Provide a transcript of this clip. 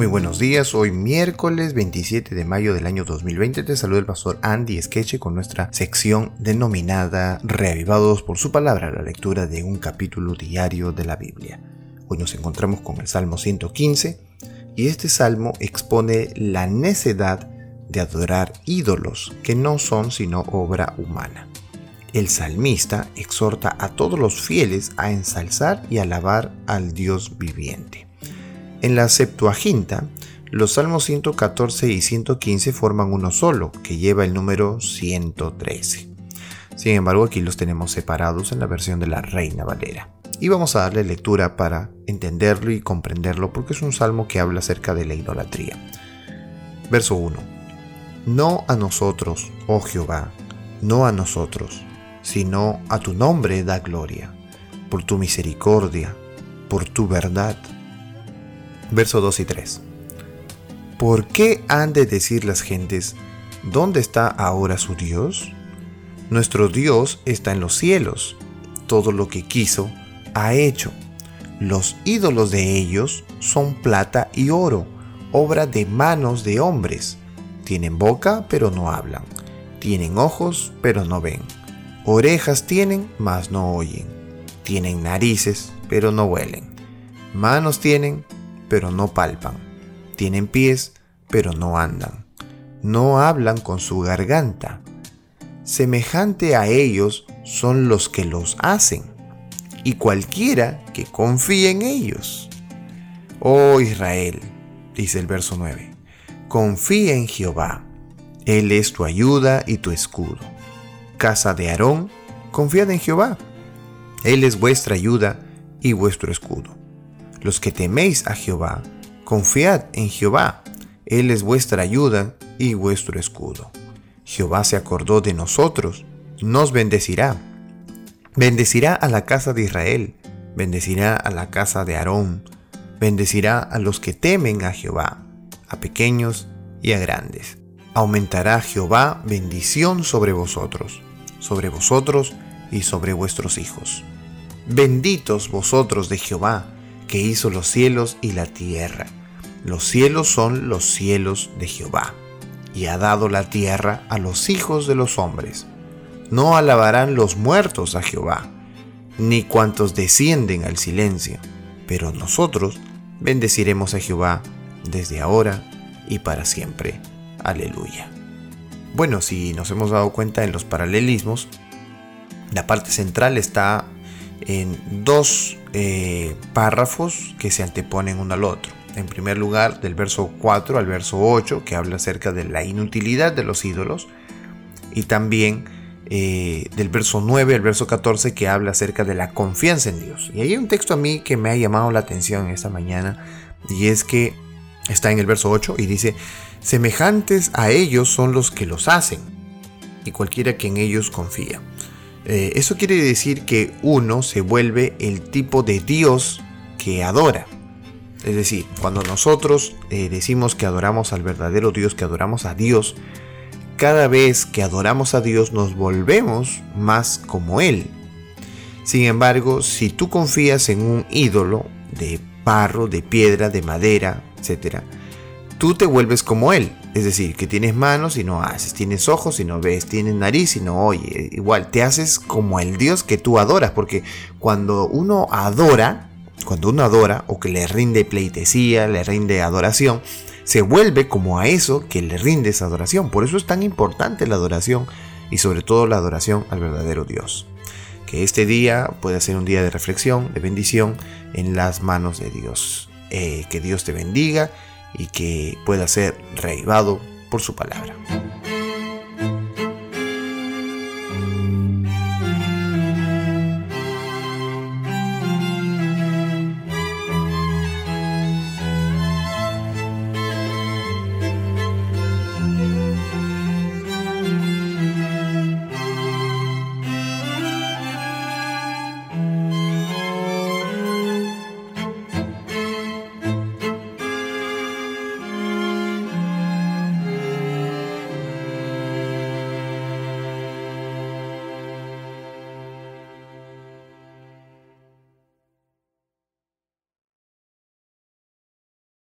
Muy buenos días, hoy miércoles 27 de mayo del año 2020 te saluda el pastor Andy Skeche con nuestra sección denominada Reavivados por su palabra, la lectura de un capítulo diario de la Biblia. Hoy nos encontramos con el Salmo 115 y este salmo expone la necedad de adorar ídolos que no son sino obra humana. El salmista exhorta a todos los fieles a ensalzar y alabar al Dios viviente. En la Septuaginta, los salmos 114 y 115 forman uno solo, que lleva el número 113. Sin embargo, aquí los tenemos separados en la versión de la Reina Valera. Y vamos a darle lectura para entenderlo y comprenderlo porque es un salmo que habla acerca de la idolatría. Verso 1. No a nosotros, oh Jehová, no a nosotros, sino a tu nombre da gloria, por tu misericordia, por tu verdad verso 2 y 3. ¿Por qué han de decir las gentes, ¿dónde está ahora su Dios? Nuestro Dios está en los cielos. Todo lo que quiso, ha hecho. Los ídolos de ellos son plata y oro, obra de manos de hombres. Tienen boca, pero no hablan. Tienen ojos, pero no ven. Orejas tienen, mas no oyen. Tienen narices, pero no huelen. Manos tienen, pero no palpan. Tienen pies, pero no andan. No hablan con su garganta. Semejante a ellos son los que los hacen, y cualquiera que confíe en ellos. Oh Israel, dice el verso 9, confía en Jehová, Él es tu ayuda y tu escudo. Casa de Aarón, confiad en Jehová, Él es vuestra ayuda y vuestro escudo. Los que teméis a Jehová, confiad en Jehová, Él es vuestra ayuda y vuestro escudo. Jehová se acordó de nosotros, nos bendecirá. Bendecirá a la casa de Israel, bendecirá a la casa de Aarón, bendecirá a los que temen a Jehová, a pequeños y a grandes. Aumentará Jehová bendición sobre vosotros, sobre vosotros y sobre vuestros hijos. Benditos vosotros de Jehová, que hizo los cielos y la tierra. Los cielos son los cielos de Jehová, y ha dado la tierra a los hijos de los hombres. No alabarán los muertos a Jehová, ni cuantos descienden al silencio, pero nosotros bendeciremos a Jehová desde ahora y para siempre. Aleluya. Bueno, si nos hemos dado cuenta en los paralelismos, la parte central está en dos eh, párrafos que se anteponen uno al otro. En primer lugar, del verso 4 al verso 8, que habla acerca de la inutilidad de los ídolos. Y también eh, del verso 9 al verso 14, que habla acerca de la confianza en Dios. Y hay un texto a mí que me ha llamado la atención esta mañana, y es que está en el verso 8 y dice, semejantes a ellos son los que los hacen, y cualquiera que en ellos confía. Eh, eso quiere decir que uno se vuelve el tipo de Dios que adora. Es decir, cuando nosotros eh, decimos que adoramos al verdadero Dios, que adoramos a Dios, cada vez que adoramos a Dios nos volvemos más como Él. Sin embargo, si tú confías en un ídolo de barro, de piedra, de madera, etc., tú te vuelves como Él. Es decir, que tienes manos y no haces, tienes ojos y no ves, tienes nariz y no oye. Igual, te haces como el Dios que tú adoras, porque cuando uno adora, cuando uno adora o que le rinde pleitesía, le rinde adoración, se vuelve como a eso que le rinde esa adoración. Por eso es tan importante la adoración y sobre todo la adoración al verdadero Dios. Que este día pueda ser un día de reflexión, de bendición en las manos de Dios. Eh, que Dios te bendiga y que pueda ser reivado por su palabra.